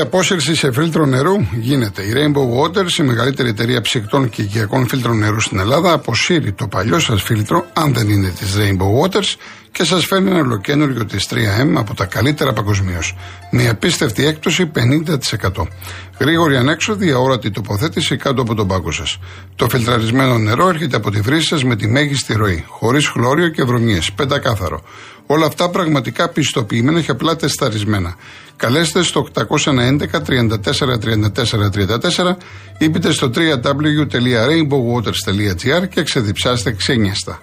Γίνεται απόσυρση σε φίλτρο νερού. Γίνεται. Η Rainbow Waters, η μεγαλύτερη εταιρεία ψυκτών και οικιακών φίλτρων νερού στην Ελλάδα, αποσύρει το παλιό σας φίλτρο, αν δεν είναι της Rainbow Waters, και σας φέρνει ένα ολοκένουργιο της 3M από τα καλύτερα παγκοσμίως. Με απίστευτη έκπτωση 50%. Γρήγορη ανέξοδη, αόρατη τοποθέτηση κάτω από τον πάγκο σας. Το φιλτραρισμένο νερό έρχεται από τη βρύση σα με τη μέγιστη ροή, χωρίς χλώριο και βρωμιές, πεντακάθαρο. Όλα αυτά πραγματικά πιστοποιημένα και απλά τεσταρισμένα. Καλέστε στο 811 34 34 34 ή μπείτε στο www.rainbowwaters.gr και ξεδιψάστε ξένιαστα.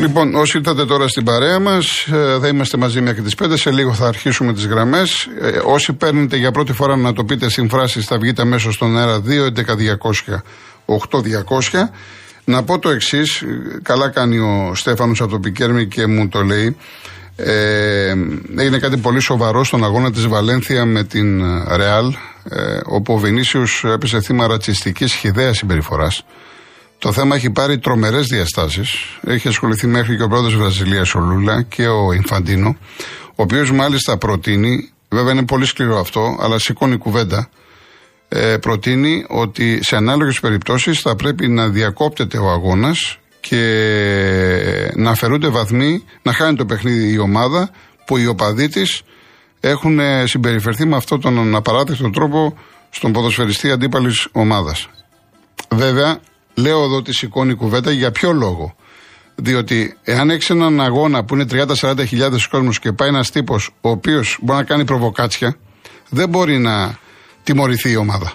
Λοιπόν, όσοι ήρθατε τώρα στην παρέα μας, ε, θα είμαστε μαζί μέχρι τις 5. Σε λίγο θα αρχίσουμε τις γραμμές. Ε, όσοι παίρνετε για πρώτη φορά να το πείτε συμφράσει, θα βγείτε αμέσως στον αέρα 2, 11, 200, 8, 200. Να πω το εξής, καλά κάνει ο Στέφανος από το Πικέρμι και μου το λέει. Ε, έγινε κάτι πολύ σοβαρό στον αγώνα της Βαλένθια με την Ρεάλ ε, όπου ο Βινίσιος έπεσε θύμα ρατσιστικής χιδέας συμπεριφοράς το θέμα έχει πάρει τρομερές διαστάσεις. Έχει ασχοληθεί μέχρι και ο πρόεδρος Βραζιλίας ο Λούλα και ο Ινφαντίνο, ο οποίος μάλιστα προτείνει, βέβαια είναι πολύ σκληρό αυτό, αλλά σηκώνει κουβέντα. Ε, προτείνει ότι σε ανάλογες περιπτώσεις θα πρέπει να διακόπτεται ο αγώνας και να αφαιρούνται βαθμοί, να χάνει το παιχνίδι η ομάδα που οι οπαδοί της έχουν συμπεριφερθεί με αυτόν τον απαράδεκτο τρόπο στον ποδοσφαιριστή αντίπαλης ομάδας. Βέβαια, Λέω εδώ ότι σηκώνει κουβέντα για ποιο λόγο. Διότι εάν έχεις έναν αγώνα που είναι 30-40 χιλιάδες κόσμο και πάει ένας τύπος ο οποίος μπορεί να κάνει προβοκάτσια, δεν μπορεί να τιμωρηθεί η ομάδα.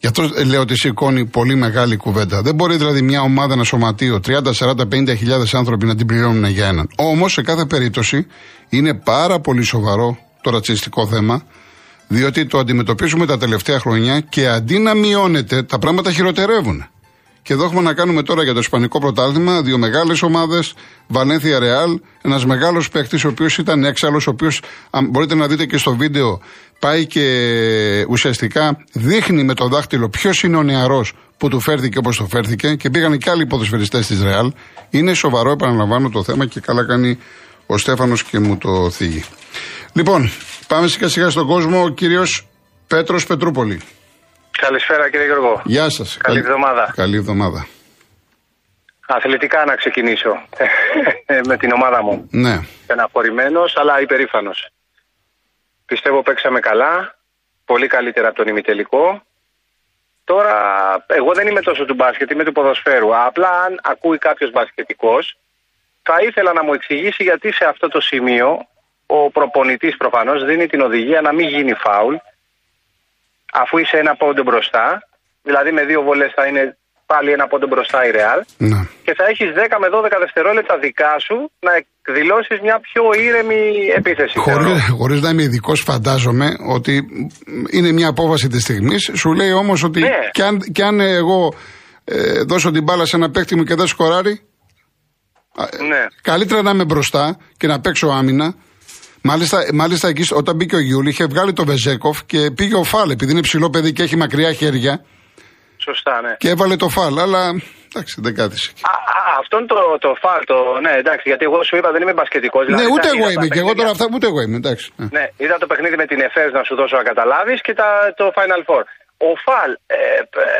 Γι' αυτό λέω ότι σηκώνει πολύ μεγάλη κουβέντα. Δεν μπορεί δηλαδή μια ομάδα, ένα σωματείο, 30, 40, 50 χιλιάδες άνθρωποι να την πληρώνουν για έναν. Όμως σε κάθε περίπτωση είναι πάρα πολύ σοβαρό το ρατσιστικό θέμα, διότι το αντιμετωπίζουμε τα τελευταία χρόνια και αντί να μειώνεται, τα πράγματα χειροτερεύουν. Και εδώ έχουμε να κάνουμε τώρα για το Ισπανικό πρωτάθλημα δύο μεγάλες ομάδες. Βαλένθια Ρεάλ, ένας μεγάλος παίκτης, ο οποίος ήταν έξαλλος, ο οποίος μπορείτε να δείτε και στο βίντεο, πάει και ουσιαστικά δείχνει με το δάχτυλο ποιος είναι ο νεαρός που του φέρθηκε όπως το φέρθηκε και πήγαν και άλλοι ποδοσφαιριστές της Ρεάλ. Είναι σοβαρό, επαναλαμβάνω το θέμα και καλά κάνει ο Στέφανος και μου το θίγει. Λοιπόν, πάμε σιγά σιγά στον κόσμο. Ο κύριος Πέτρος Πετρούπολη. Καλησπέρα κύριε Γιώργο. Γεια σας. Καλή εβδομάδα. Καλή εβδομάδα. Αθλητικά να ξεκινήσω με την ομάδα μου. Ναι. Εναφορημένος αλλά υπερήφανος. Πιστεύω παίξαμε καλά, πολύ καλύτερα από τον ημιτελικό. Τώρα, εγώ δεν είμαι τόσο του μπάσκετ, είμαι του ποδοσφαίρου. Απλά αν ακούει κάποιος μπασκετικός, θα ήθελα να μου εξηγήσει γιατί σε αυτό το σημείο ο προπονητής προφανώς δίνει την οδηγία να μην γίνει φάουλ αφού είσαι ένα πόντο μπροστά, δηλαδή με δύο βολές θα είναι πάλι ένα πόντο μπροστά η Ρεάλ ναι. και θα έχεις 10 με 12 δευτερόλεπτα δικά σου να εκδηλώσεις μια πιο ήρεμη επίθεση. Χωρίς, χωρίς να είμαι ειδικός φαντάζομαι ότι είναι μια απόβαση της στιγμής, σου λέει όμως ότι ναι. και, αν, και αν εγώ ε, δώσω την μπάλα σε ένα παίκτη μου και δεν σκοράρει, ναι. καλύτερα να είμαι μπροστά και να παίξω άμυνα Μάλιστα, μάλιστα εκεί όταν μπήκε ο Γιούλη είχε βγάλει το Βεζέκοφ και πήγε ο Φάλ επειδή είναι ψηλό παιδί και έχει μακριά χέρια. Σωστά, ναι. Και έβαλε το Φάλ, αλλά εντάξει, δεν κάθισε. Α, α, αυτόν το, το Φάλ, το, ναι, εντάξει, γιατί εγώ σου είπα δεν είμαι μπασκετικός. Δηλαδή, ναι, ούτε εγώ είμαι και εγώ τώρα αυτά, ούτε εγώ είμαι, εντάξει. Ναι, ναι είδα το παιχνίδι με την Εφές να σου δώσω να καταλάβεις και τα, το Final Four. Ο Φάλ, ε, ε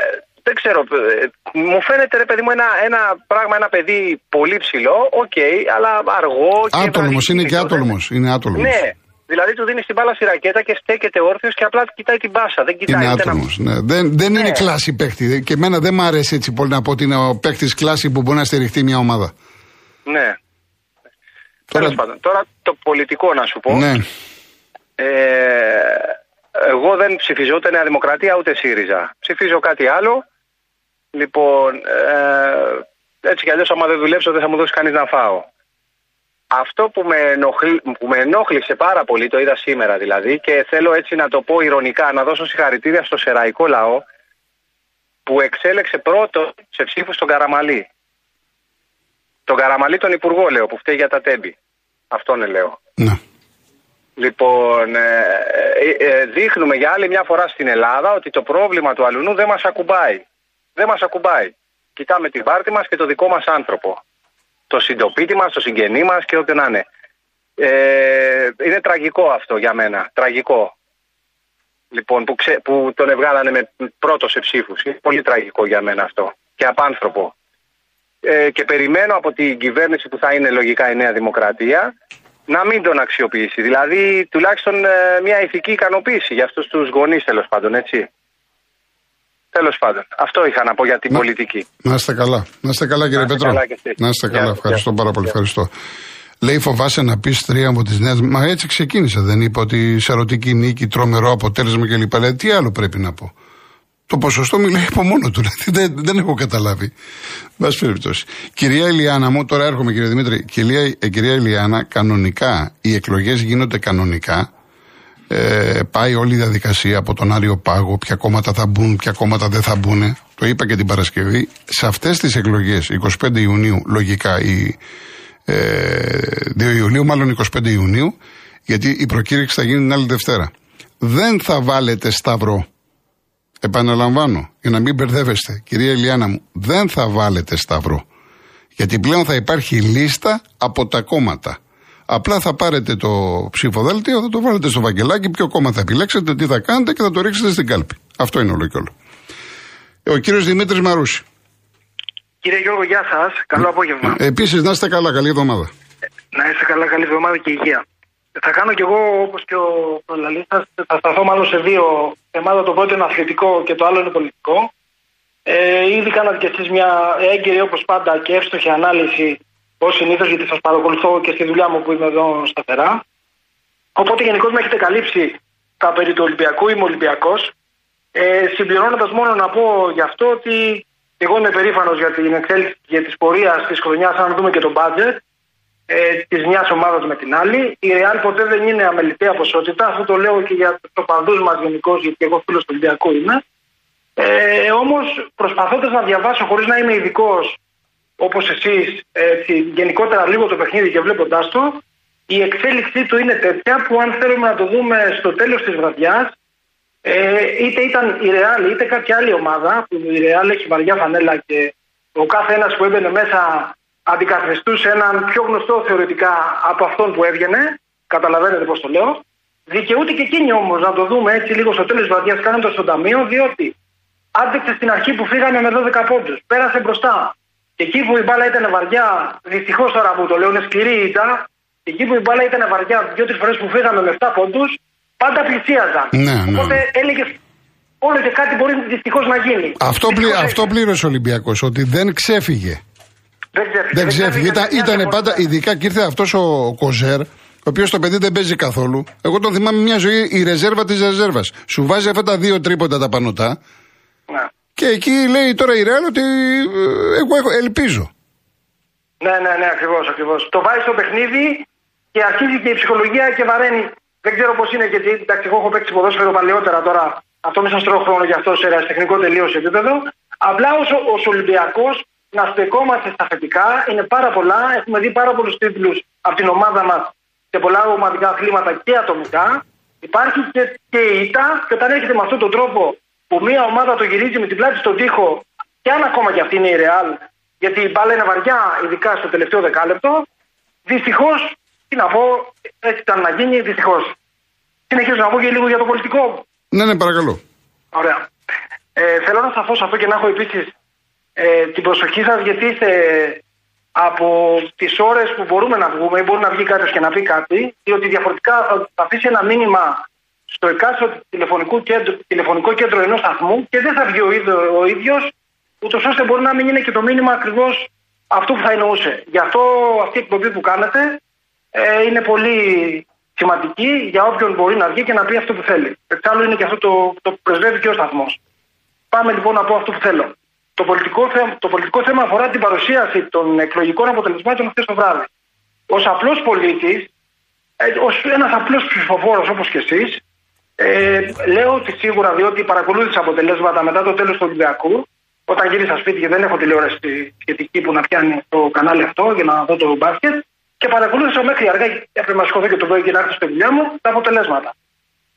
δεν ξέρω, ε, μου φαίνεται ρε παιδί μου ένα, ένα πράγμα, ένα παιδί πολύ ψηλό, OK, okay, αλλά αργό. Άτολμος, είναι και άτολμος. Είναι άτολμος. Ναι, Δηλαδή του δίνεις την μπάλα στη ρακέτα και στέκεται όρθιος και απλά κοιτάει την μπάλα. Δεν κοιτάει είναι άτολμο. Ναι. Δεν, δεν ναι. είναι κλάση παίχτη. Και εμένα δεν μ' αρέσει έτσι πολύ να πω ότι είναι ο παίχτη κλάση που μπορεί να στηριχτεί μια ομάδα. Ναι. Τώρα... Τώρα το πολιτικό να σου πω. Ναι. Ε, εγώ δεν ψηφίζω ούτε Νέα Δημοκρατία ούτε ΣΥΡΙΖΑ. Ψηφίζω κάτι άλλο. Λοιπόν, ε, έτσι κι αλλιώς, άμα δεν δουλέψω, δεν θα μου δώσει κανείς να φάω. Αυτό που με, ενοχλ, που με ενόχλησε πάρα πολύ, το είδα σήμερα δηλαδή, και θέλω έτσι να το πω ηρωνικά, να δώσω συγχαρητήρια στο σεραϊκό λαό, που εξέλεξε πρώτο σε ψήφους στον Καραμαλή. Τον Καραμαλή τον Υπουργό, λέω, που φταίει για τα τέμπη. Αυτόν λέω. Ναι. Λοιπόν, ε, ε, ε, δείχνουμε για άλλη μια φορά στην Ελλάδα ότι το πρόβλημα του αλουνού δεν μας ακουμπάει. Δεν μας ακουμπάει. Κοιτάμε την πάρτη μας και το δικό μας άνθρωπο. Το συντοπίτη μας, το συγγενή μας και ό,τι να είναι. Ε, είναι τραγικό αυτό για μένα. Τραγικό. Λοιπόν, που, ξε, που τον ευγάλανε με πρώτο σε ψήφους. Είναι πολύ τραγικό για μένα αυτό. Και απάνθρωπο. Ε, και περιμένω από την κυβέρνηση που θα είναι λογικά η Νέα Δημοκρατία να μην τον αξιοποιήσει. Δηλαδή, τουλάχιστον ε, μια ηθική ικανοποίηση για αυτούς τους γονείς, τέλος πάντων, έτσι. Τέλος πάντων. Αυτό είχα να πω για την πολιτική. Να είστε καλά. Να είστε καλά, κύριε Πέτρο. να είστε καλά. Ευχαριστώ πάρα πολύ. Ευχαριστώ. Λέει φοβάσαι να πεις τρία από τις νέε. Μα έτσι ξεκίνησε. Δεν είπα ότι σε ερωτική νίκη, τρομερό αποτέλεσμα κλπ. Λέει τι άλλο πρέπει να πω; Το ποσοστό μιλάει από μόνο του. Δηλαδή δεν, δεν έχω καταλάβει. Βάση περιπτώσει. Κυρία Ηλιάνα μου, τώρα έρχομαι κύριε Δημήτρη. Κυρία, ε, κυρία Ηλιάνα, κανονικά οι εκλογές γίνονται κανονικά. Ε, πάει όλη η διαδικασία από τον Άριο Πάγο, ποια κόμματα θα μπουν, ποια κόμματα δεν θα μπουν. Το είπα και την Παρασκευή. Σε αυτές τις εκλογές, 25 Ιουνίου, λογικά, η, ε, 2 Ιουλίου, μάλλον 25 Ιουνίου, γιατί η προκήρυξη θα γίνει την άλλη Δευτέρα. Δεν θα βάλετε σταυρό Επαναλαμβάνω, για να μην μπερδεύεστε, κυρία Ελιάνα μου, δεν θα βάλετε σταυρό. Γιατί πλέον θα υπάρχει λίστα από τα κόμματα. Απλά θα πάρετε το ψηφοδέλτιο, θα το βάλετε στο βαγγελάκι, ποιο κόμμα θα επιλέξετε, τι θα κάνετε και θα το ρίξετε στην κάλπη. Αυτό είναι όλο και όλο. Ο κύριος Δημήτρης Μαρούση. Κύριε Γιώργο, γεια σας. Καλό απόγευμα. Επίσης, να είστε καλά, καλή εβδομάδα. Να είστε καλά, καλή εβδομάδα και υγεία. Θα κάνω κι εγώ όπως και ο προλαλήστα. Θα σταθώ μάλλον σε δύο θέματα. Το πρώτο είναι αθλητικό και το άλλο είναι πολιτικό. Ε, ήδη κάνατε κι εσείς μια έγκαιρη όπως πάντα και εύστοχη ανάλυση ως συνήθως, γιατί σας παρακολουθώ και στη δουλειά μου που είμαι εδώ σταθερά. Οπότε γενικώς με έχετε καλύψει τα περί του Ολυμπιακού. Είμαι Ολυμπιακός. Ε, Συμπληρώνοντας μόνο να πω γι' αυτό ότι εγώ είμαι περήφανος για την εξέλιξη και της πορείας της χρονιάς, αν δούμε και το μπάτζετ ε, της μιας ομάδας με την άλλη. Η Real ποτέ δεν είναι αμεληταία ποσότητα. Αυτό το λέω και για τους οπαδούς μας γενικώς, γιατί εγώ φίλος του Ολυμπιακού είμαι. Ε, Όμως προσπαθώντας να διαβάσω χωρίς να είμαι ειδικός όπως εσείς, γενικότερα λίγο το παιχνίδι και βλέποντάς το, η εξέλιξή του είναι τέτοια που αν θέλουμε να το δούμε στο τέλος της βραδιάς, ε, είτε ήταν η Real είτε κάποια άλλη ομάδα, που η Real έχει βαριά φανέλα και ο κάθε ένας που έμπαινε μέσα αντικαθιστούσε έναν πιο γνωστό θεωρητικά από αυτόν που έβγαινε. Καταλαβαίνετε πώς το λέω. Δικαιούται και εκείνη όμως να το δούμε έτσι λίγο στο τέλος της βραδιάς κάνοντας το ταμείο, διότι άντεξε στην αρχή που φύγανε με 12 πόντους. Πέρασε μπροστά. Και εκεί που η μπάλα ήταν βαριά, δυστυχώς τώρα που το λέω είναι σκληρή ήταν, εκεί που η μπάλα ήταν βαριά δύο-τρεις φορές που φύγαμε με 7 πόντου, πάντα πλησίαζαν. Ναι, ναι. Οπότε έλεγε όλο και κάτι μπορεί δυστυχώς να γίνει. Αυτό, πλη, αυτό πλήρωσε ο Ολυμπιακός, ότι δεν ξέφυγε. Δεν ξέφυγε. Ήταν, ήταν πάντα, ειδικά και ήρθε αυτός ο Κοζέρ, ο οποίος το παιδί δεν παίζει καθόλου. Εγώ τον θυμάμαι μια ζωή η ρεζέρβα της ρεζέρβας. Σου βάζει αυτά τα δύο τρίποτα τα πανωτά. Ναι. Και εκεί λέει τώρα η Ρεάλ ότι ε, εγώ έχω, ελπίζω. Ναι, ναι, ναι, ακριβώς. Ακριβώς. Το βάζει στο παιχνίδι και αρχίζει και η ψυχολογία και βαραίνει. Δεν ξέρω πώς είναι γιατί εντάξει, εγώ έχω παίξει ποδόσφαιρο παλαιότερα τώρα. Αυτό μην σα τρώω χρόνο για αυτό σε τεχνικό τελείως επίπεδο. Απλά ω Ολυμπιακός να στεκόμαστε στα θετικά. Είναι πάρα πολλά. Έχουμε δει πάρα πολλούς τίτλους από την ομάδα μας σε πολλά ομαδικά αθλήματα και ατομικά. Υπάρχει και, και η ήττα και όταν έρχεται με αυτόν τον τρόπο που μια ομάδα το γυρίζει με την πλάτη στον τοίχο και αν ακόμα και αυτή είναι η Ρεάλ, γιατί η μπάλα είναι βαριά, ειδικά στο τελευταίο δεκάλεπτο, δυστυχώς, τι να πω, έτσι ήταν να γίνει, δυστυχώς. Συνεχίζω να πω και λίγο για το πολιτικό. Ναι, ναι, παρακαλώ. Ωραία. Ε, θέλω να σταθώ σε αυτό και να έχω επίσης ε, την προσοχή σας γιατί είστε από τις ώρες που μπορούμε να βγούμε ή μπορεί να βγει κάποιος και να πει κάτι διότι διαφορετικά θα αφήσει ένα μήνυμα στο εκάστοτε τηλεφωνικό κέντρο, τηλεφωνικό κέντρο ενός σταθμού και δεν θα βγει ο, ίδιο, ο ίδιος ούτως ώστε μπορεί να μην είναι και το μήνυμα ακριβώς αυτό που θα εννοούσε. Γι' αυτό αυτή η εκπομπή που κάνετε ε, είναι πολύ σημαντική για όποιον μπορεί να βγει και να πει αυτό που θέλει. Εξάλλου είναι και αυτό το, το πρεσβεύει και ο σταθμός. Πάμε λοιπόν να πω αυτό που θέλω. Το πολιτικό, θέμα, το πολιτικό θέμα αφορά την παρουσίαση των εκλογικών αποτελεσμάτων χθες το βράδυ. Ω απλός πολίτης, ε, ως ένας απλός ψηφοφόρος όπως και εσείς, ε, λέω ότι σίγουρα διότι παρακολούθησα αποτελέσματα μετά το τέλος του Ολυμπιακού, όταν γύρισα σπίτι και δεν έχω τηλεόραση σχετική που να πιάνει το κανάλι αυτό για να δω το μπάσκετ, και παρακολούθησα μέχρι αργά, έπρεπε να σηκωθώ και το πρωί και να έρθω στη δουλειά μου, τα αποτελέσματα.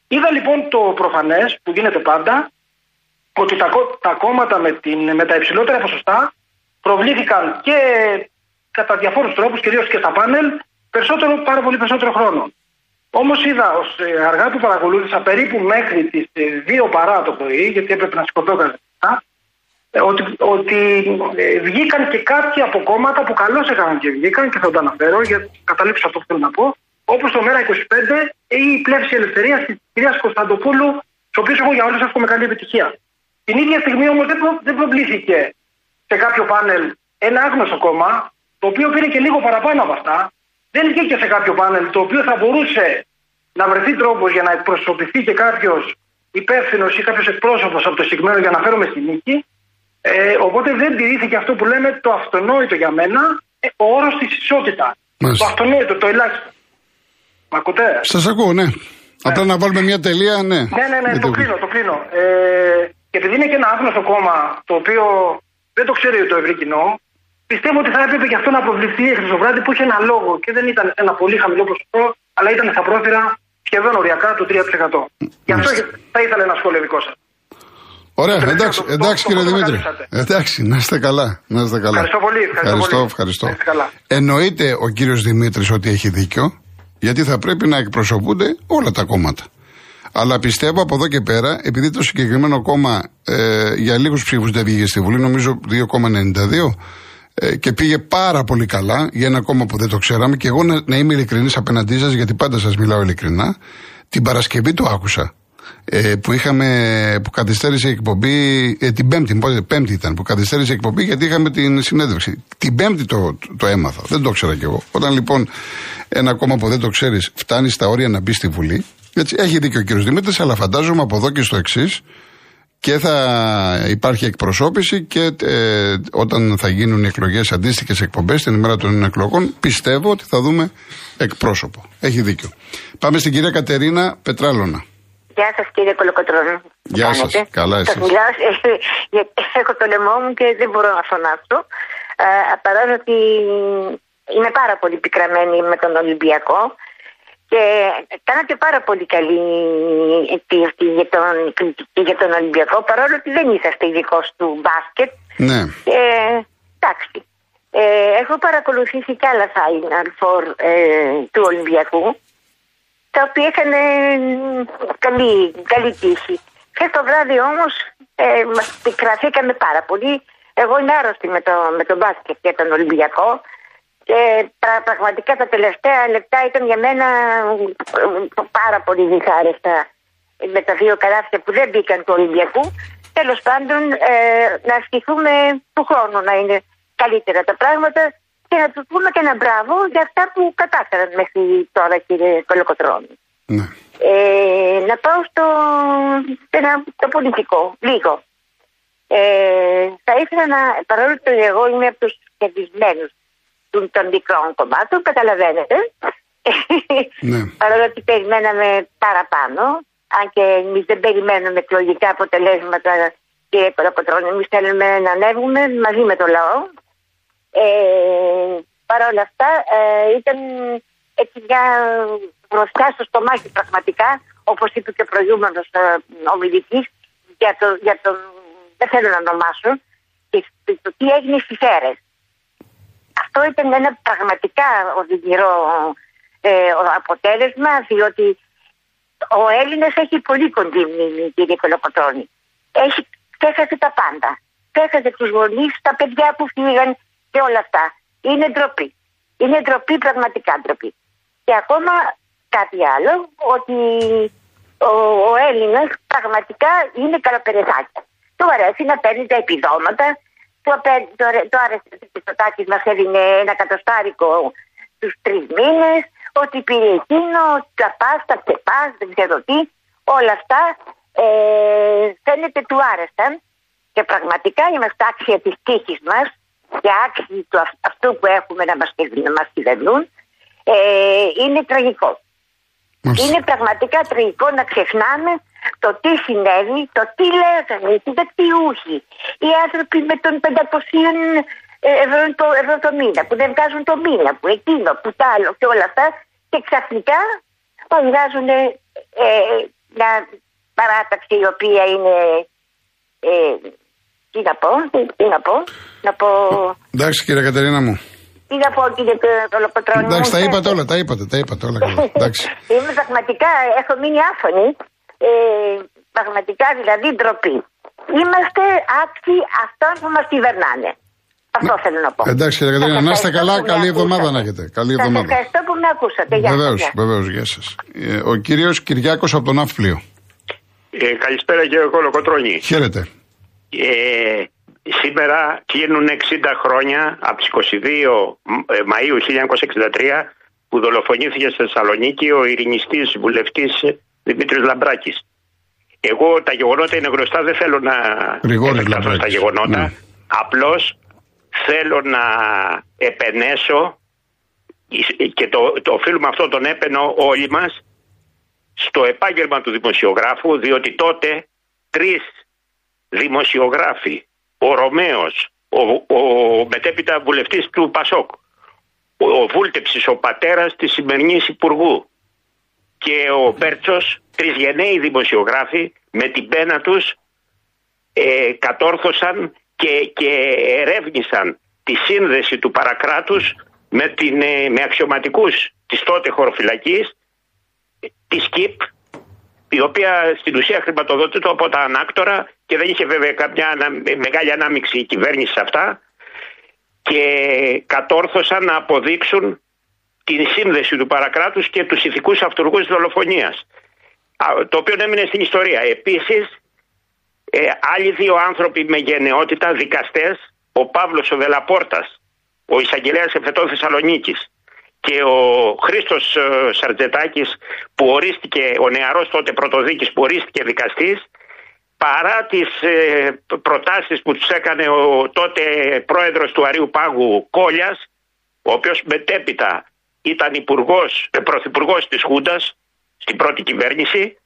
Είδα λοιπόν το προφανές που γίνεται πάντα, ότι τα, τα κόμματα με, την, με τα υψηλότερα ποσοστά προβλήθηκαν και κατά διαφόρους τρόπους, κυρίως και στα πάνελ, περισσότερο, πάρα πολύ περισσότερο χρόνο. Όμως είδα ως, ε, αργά που παρακολούθησα περίπου μέχρι τις 2 ε, παρά το πρωί, γιατί έπρεπε να σηκωθώ κατά ε, ότι, ότι ε, βγήκαν και κάποιοι από κόμματα που καλώς έκαναν και βγήκαν και θα το αναφέρω για να καταλήξω αυτό που θέλω να πω. Όπως το Μέρα 25 ή η πλεύση ελευθερίας της κυρίας Κωνσταντοπούλου, του οποίους εγώ για όλους εύχομαι καλή επιτυχία. Την ίδια στιγμή όμως δεν, προ, δεν προβλήθηκε σε κάποιο πάνελ ένα άγνωστο κόμμα, το οποίο πήρε και λίγο παραπάνω από αυτά. Δεν βγήκε σε κάποιο πάνελ το οποίο θα μπορούσε να βρεθεί τρόπος για να εκπροσωπηθεί και κάποιος υπεύθυνος ή κάποιος εκπρόσωπος από το συγκεκριμένο για να φέρουμε στη νίκη. Ε, οπότε δεν τηρήθηκε αυτό που λέμε το αυτονόητο για μένα, ε, ο όρος της ισότητα. Το αυτονόητο, το ελάχιστο. Μ' ακούτε; Σας ακούω, ναι. ναι. Απλά να βάλουμε μια τελεία, ναι. Ναι, ναι, ναι, το κλείνω, το κλείνω. Ε, και επειδή είναι και ένα άγνωστο κόμμα το οποίο δεν το ξέρει το ευρύ κοινό, πιστεύω ότι θα έπρεπε και αυτό να προβληθεί η Χρυσοβράτη που είχε ένα λόγο και δεν ήταν ένα πολύ χαμηλό ποσοστό, αλλά ήταν στα πρόθυρα σχεδόν οριακά του 3%. Γι' αυτό θα ήθελα ένα σχόλιο δικό σας. Ωραία, εντάξει, εντάξει κύριε Δημήτρη. Εντάξει, να είστε καλά. Να είστε καλά. Ευχαριστώ πολύ. Ευχαριστώ, ευχαριστώ. ευχαριστώ. Εννοείται ο κύριος Δημήτρης ότι έχει δίκιο, γιατί θα πρέπει να εκπροσωπούνται όλα τα κόμματα. Αλλά πιστεύω από εδώ και πέρα, επειδή το συγκεκριμένο κόμμα ε, για λίγους ψήφους δεν βγήκε στη Βουλή, νομίζω 2,92, ε, και πήγε πάρα πολύ καλά για ένα κόμμα που δεν το ξέραμε. Και εγώ να, να είμαι ειλικρινής απέναντί σας, γιατί πάντα σας μιλάω ειλικρινά, την Παρασκευή το άκουσα ε, που είχαμε, που καθυστέρησε η εκπομπή, ε, την Πέμπτη, πότε, Πέμπτη ήταν, που καθυστέρησε η εκπομπή γιατί είχαμε την συνέντευξη. Την Πέμπτη το, το, έμαθα, δεν το ήξερα κι εγώ. Όταν λοιπόν ένα κόμμα που δεν το ξέρεις φτάνει στα όρια να μπει στη Βουλή, έτσι, έχει δίκιο ο κύριος Δημήτρης, αλλά φαντάζομαι από εδώ και στο εξής και θα υπάρχει εκπροσώπηση και ε, όταν θα γίνουν οι εκλογές αντίστοιχες εκπομπές την ημέρα των εκλογών πιστεύω ότι θα δούμε εκπρόσωπο. Έχει δίκιο. Πάμε στην κυρία Κατερίνα Πετράλωνα. Γεια σας κύριε Κολοκοτρώνη. Γεια σας. Καλά εσείς. Σας μιλάω γιατί έχω το λαιμό μου και δεν μπορώ να φωνάξω. Ε, παρόλο ότι είμαι πάρα πολύ πικραμένη με τον Ολυμπιακό και κάνατε πάρα πολύ καλή κριτική για τον, για τον Ολυμπιακό παρόλο ότι δεν είσαστε ειδικός του μπάσκετ. Ναι. Ε, εντάξει. Ε, έχω παρακολουθήσει και άλλα Final Four ε, του Ολυμπιακού τα οποία είχαν καλή, καλή τύχη. Και το βράδυ όμως ε, μας πικραθήκαμε πάρα πολύ. Εγώ είμαι άρρωστη με το, με τον μπάσκετ και τον Ολυμπιακό. Και πραγματικά τα τελευταία λεπτά ήταν για μένα πάρα πολύ δυσάρεστα με τα δύο καλάθια που δεν μπήκαν του Ολυμπιακού. Τέλος πάντων, ε, να ευχηθούμε του χρόνου να είναι καλύτερα τα πράγματα και να τους πούμε και ένα μπράβο για αυτά που κατάφεραν μέχρι τώρα, κύριε Κολοκοτρώνη. Ναι. Ε, να πάω στο, το πολιτικό, λίγο. Ε, θα ήθελα να, παρόλο που εγώ είμαι από τους κερδισμένους των μικρών κομμάτων, καταλαβαίνετε. Ναι. παρόλο ότι περιμέναμε παραπάνω, αν και εμείς δεν περιμένουμε εκλογικά αποτελέσματα και Κολοκοτρώνη, εμείς θέλουμε να ανέβουμε μαζί με το λαό ε, Παρ' όλα αυτά ε, ήταν έτσι μια μπροστά στο στομάχι πραγματικά, όπως είπε και ο προηγούμενος ε, ομιλητής, για, το, για τον, δεν θέλω να ονομάσω, και το τι έγινε στις αίρες. Αυτό ήταν ένα πραγματικά οδηγηρό ε, αποτέλεσμα, διότι ο Έλληνας έχει πολύ κοντή μνήμη, κύριε Κολοκοτρώνη. Έχει, ξέχασε τα πάντα. Ξέχασε τους γονείς, τα παιδιά που φύγαν, και όλα αυτά. Είναι ντροπή. Είναι ντροπή, πραγματικά ντροπή. Και ακόμα κάτι άλλο, ότι ο, ο Έλληνας πραγματικά είναι καλοπεραιζάκια. Του αρέσει να παίρνει τα επιδόματα, του, το, το άρεσε το τάκι μας έδινε ένα κατοστάρικο τους τρεις μήνες, ότι πήρε εκείνο, τα πάστα, πας, δεν ξέρω τι, όλα αυτά ε, φαίνεται του άρεσαν και πραγματικά είμαστε άξια της τύχης μας και άξιοι του αυτού που έχουμε να μας, να μας κυβερνούν ε, είναι τραγικό. Μάλιστα. Είναι πραγματικά τραγικό να ξεχνάμε το τι συνέβη, το τι λέγανε οι συντακτιούχοι, οι άνθρωποι με των 500 ευρώ το, ευρώ το μήνα, που δεν βγάζουν το μήνα, που εκείνο, που τ' άλλο και όλα αυτά και ξαφνικά μας βγάζουν ε, μια παράταξη η οποία είναι ε, τι να πω, τι να πω, να πω... Εντάξει κύριε Κατερίνα μου. Τι να πω κύριε Κολοκοτρώνη. Εντάξει, τα είπατε όλα, τα είπατε, τα είπατε όλα. καλά. Εντάξει. Είμαι πραγματικά, έχω μείνει άφωνη. Ε, πραγματικά δηλαδή ντροπή. Είμαστε άξιοι αυτών που μας κυβερνάνε. Αυτό θέλω να πω. Εντάξει κύριε Κατερίνα, Σας να είστε ευχαριστώ καλά, που με καλή εβδομάδα ακούσατε. να έχετε. Καλή Σας εβδομάδα. ευχαριστώ που με ακούσατε. Γεια σας, Βεβαίως, γεια. βεβαίως, γεια σας. Ο κύριος Κυριάκος από τον Ναύπλιο. Ε, καλησπέρα κύριε Κολοκοτρώνη. Χαίρετε. Ε, σήμερα κλείνουν 60 χρόνια από τις 22 ε, Μαΐου 1963 που δολοφονήθηκε στη Θεσσαλονίκη ο ειρηνιστής βουλευτής Δημήτρης Λαμπράκης. Εγώ τα γεγονότα είναι γνωστά, δεν θέλω να Γρηγόρης επεκταθώ στα Λαμπράκης. γεγονότα. Ναι. Απλώς θέλω να επενέσω και το, το οφείλουμε αυτό τον έπαινο όλοι μας στο επάγγελμα του δημοσιογράφου διότι τότε τρεις δημοσιογράφοι, ο Ρωμαίος, ο, ο μετέπειτα βουλευτής του Πασόκ, ο, ο Βούλτεψης, ο πατέρας της σημερινής Υπουργού και ο Πέρτσος, τρεις γενναίοι δημοσιογράφοι με την πένα τους ε, κατόρθωσαν και, και ερεύνησαν τη σύνδεση του παρακράτους με, την, ε, με αξιωματικούς της τότε χωροφυλακής της ΚΙΠ η οποία στην ουσία χρηματοδοτείται από τα ανάκτορα και δεν είχε βέβαια κάποια ανα- μεγάλη ανάμειξη η κυβέρνηση σε αυτά και κατόρθωσαν να αποδείξουν την σύνδεση του παρακράτους και τους ηθικούς αυτούργους της δολοφονίας. Α, Το οποίο έμεινε στην ιστορία. Επίσης, ε, άλλοι δύο άνθρωποι με γενναιότητα, δικαστές, ο Παύλος ο Δελαπόρτας, ο εισαγγελέας εφετών Θεσσαλονίκης και ο Χρήστος ε, Σαρτζετάκης που ορίστηκε, ο νεαρός τότε πρωτοδίκης που ορίστηκε δικαστής, παρά τις ε, προτάσεις που τους έκανε ο τότε πρόεδρος του Αρίου Πάγου Κόλιας, ο οποίος μετέπειτα ήταν υπουργός, ε, πρωθυπουργός της Χούντας στην πρώτη κυβέρνηση,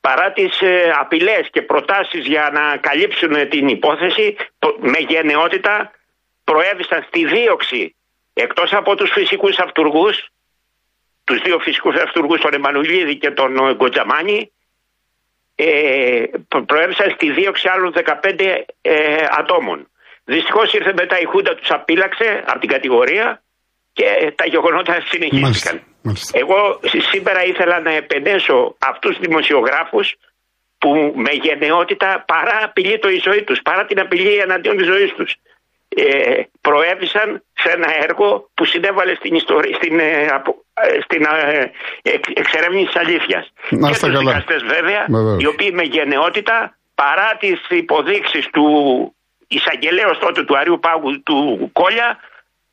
παρά τις ε, απειλές και προτάσεις για να καλύψουν την υπόθεση, προ- με γενναιότητα προέβησαν στη δίωξη εκτός από τους φυσικούς αυτούργους, τους δύο φυσικούς αυτούργους, τον Εμμανουλίδη και τον ε, Γκοτζαμάνη, ε, προ- προέβησαν στη δίωξη άλλων 15 ε, ατόμων. Δυστυχώς ήρθε μετά η Χούντα τους απείλαξε από την κατηγορία και τα γεγονότα συνεχίστηκαν. Μάλιστα. μάλιστα. Εγώ σ- σήμερα ήθελα να επενέσω αυτούς τους δημοσιογράφους που με γενναιότητα παρά απειλή το η ζωή τους, παρά την απειλή εναντίον της ζωής τους, ε, προέβησαν σε ένα έργο που συνέβαλε στην, ιστορία, στην, ε, απο- ε, στην ε, εξ- εξερεύνηση της αλήθειας. Να και είστε τους καλά. δικαστές βέβαια, Βεβαίως. οι οποίοι με γενναιότητα, παρά τις υποδείξεις του εισαγγελέως τότε του Αριού Πάγου του Κόλια,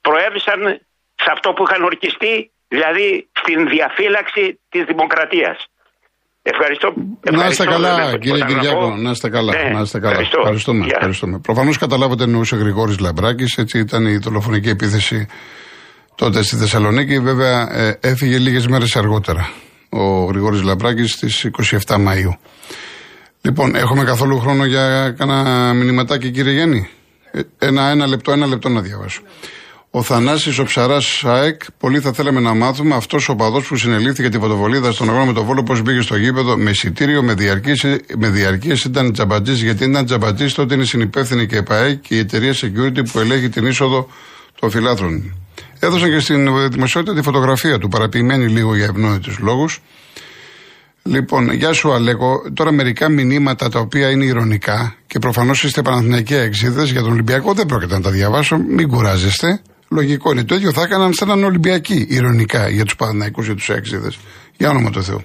προέβησαν σε αυτό που είχαν ορκιστεί, δηλαδή στην διαφύλαξη της δημοκρατίας. Ευχαριστώ. Να είστε ευχαριστώ, δεν καλά, έχω κύριε τίποτα να Κυριάκο. πω. Να είστε καλά. Ναι, να είστε καλά. ευχαριστώ. Ευχαριστούμε. Γεια. ευχαριστούμε. Προφανώς καταλάβατε εννοούσε Γρηγόρης Λαμπράκης. Έτσι ήταν η δολοφονική επίθεση τότε στη Θεσσαλονίκη. Βέβαια ε, έφυγε λίγες μέρες αργότερα ο Γρηγόρης Λαμπράκης στις 27 Μαου. Λοιπόν, έχουμε καθόλου χρόνο για κάνα μηνυματάκι, κύριε Γέννη; Ε, Ένα, ένα λεπτό, ένα λεπτό να διαβάσω. Ο Θανάσης ο Ψαράς ΣΑΕΚ, πολύ θα θέλαμε να μάθουμε αυτός ο παδός που συνελήφθηκε την φωτοβολίδα στον αγώνα με το βόλο, πώς μπήκε στο γήπεδο με εισιτήριο, με διαρκή με διαρκείες ήταν τζαμπατζής. Γιατί ήταν τζαμπατζής, τότε είναι συνυπεύθυνη και η ΕΠΑΕ και η εταιρεία security που ελέγχει την είσοδο των φιλάθρων. Έδωσαν και στην δημοσιότητα τη φωτογραφία του, παραποιημένη λίγο για ευνόητους λόγους. Λοιπόν, γεια σου Αλέκο. Τώρα μερικά μηνύματα τα οποία είναι ηρωνικά και προφανώς είστε Παναθηναϊκοί εξήδε για τον Ολυμπιακό δεν πρόκειται να τα διαβάσω. Μην κουράζεστε. Λογικό είναι. Το ίδιο θα έκαναν σαν να είναι Ολυμπιακοί ηρωνικά για τους Παναθηναϊκούς και τους έξιδε. Για όνομα του Θεού.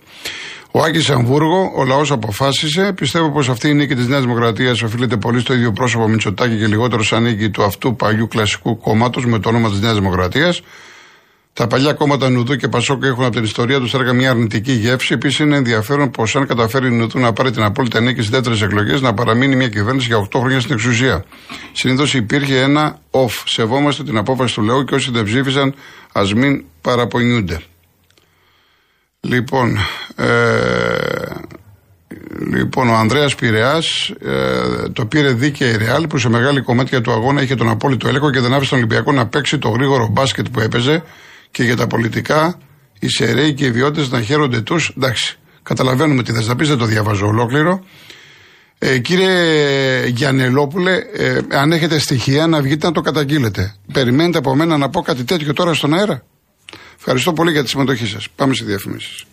Ο Άκης Αμβούργο, ο λαός αποφάσισε. Πιστεύω πως αυτή η νίκη της Νέας Δημοκρατίας οφείλεται πολύ στο ίδιο πρόσωπο Μητσοτάκη και λιγότερο σαν νίκη του αυτού παλιού κλασικού κόμματος με το όνομα της Νέας Δημοκρατίας. Τα παλιά κόμματα Νουδού και Πασόκ έχουν από την ιστορία τους έργα μια αρνητική γεύση. Επίσης, είναι ενδιαφέρον πως αν καταφέρει η Νουδού να πάρει την απόλυτα νίκη στις δεύτερες εκλογές, να παραμείνει μια κυβέρνηση για 8 χρόνια στην εξουσία. Συνήθως υπήρχε ένα off. Σεβόμαστε την απόφαση του λαού και όσοι δεν ψήφισαν, ας μην παραπονιούνται. Λοιπόν, ε, λοιπόν, ο Ανδρέας Πειραιάς ε, το πήρε δίκαια η Ρεάλ που σε μεγάλη κομμάτια του αγώνα είχε τον απόλυτο έλεγχο και δεν άφησε τον Ολυμπιακό να παίξει το γρήγορο μπάσκετ που έπαιζε και για τα πολιτικά οι σεραίοι και οι ιδιώτες να χαίρονται τους. Εντάξει, καταλαβαίνουμε τι θες να πεις, δεν το διαβάζω ολόκληρο. Ε, κύριε Γιανελόπουλε, ε, αν έχετε στοιχεία να βγείτε να το καταγγείλετε. Περιμένετε από μένα να πω κάτι τέτοιο τώρα στον αέρα. Ευχαριστώ πολύ για τη συμμετοχή σας. Πάμε σε διαφημίσεις.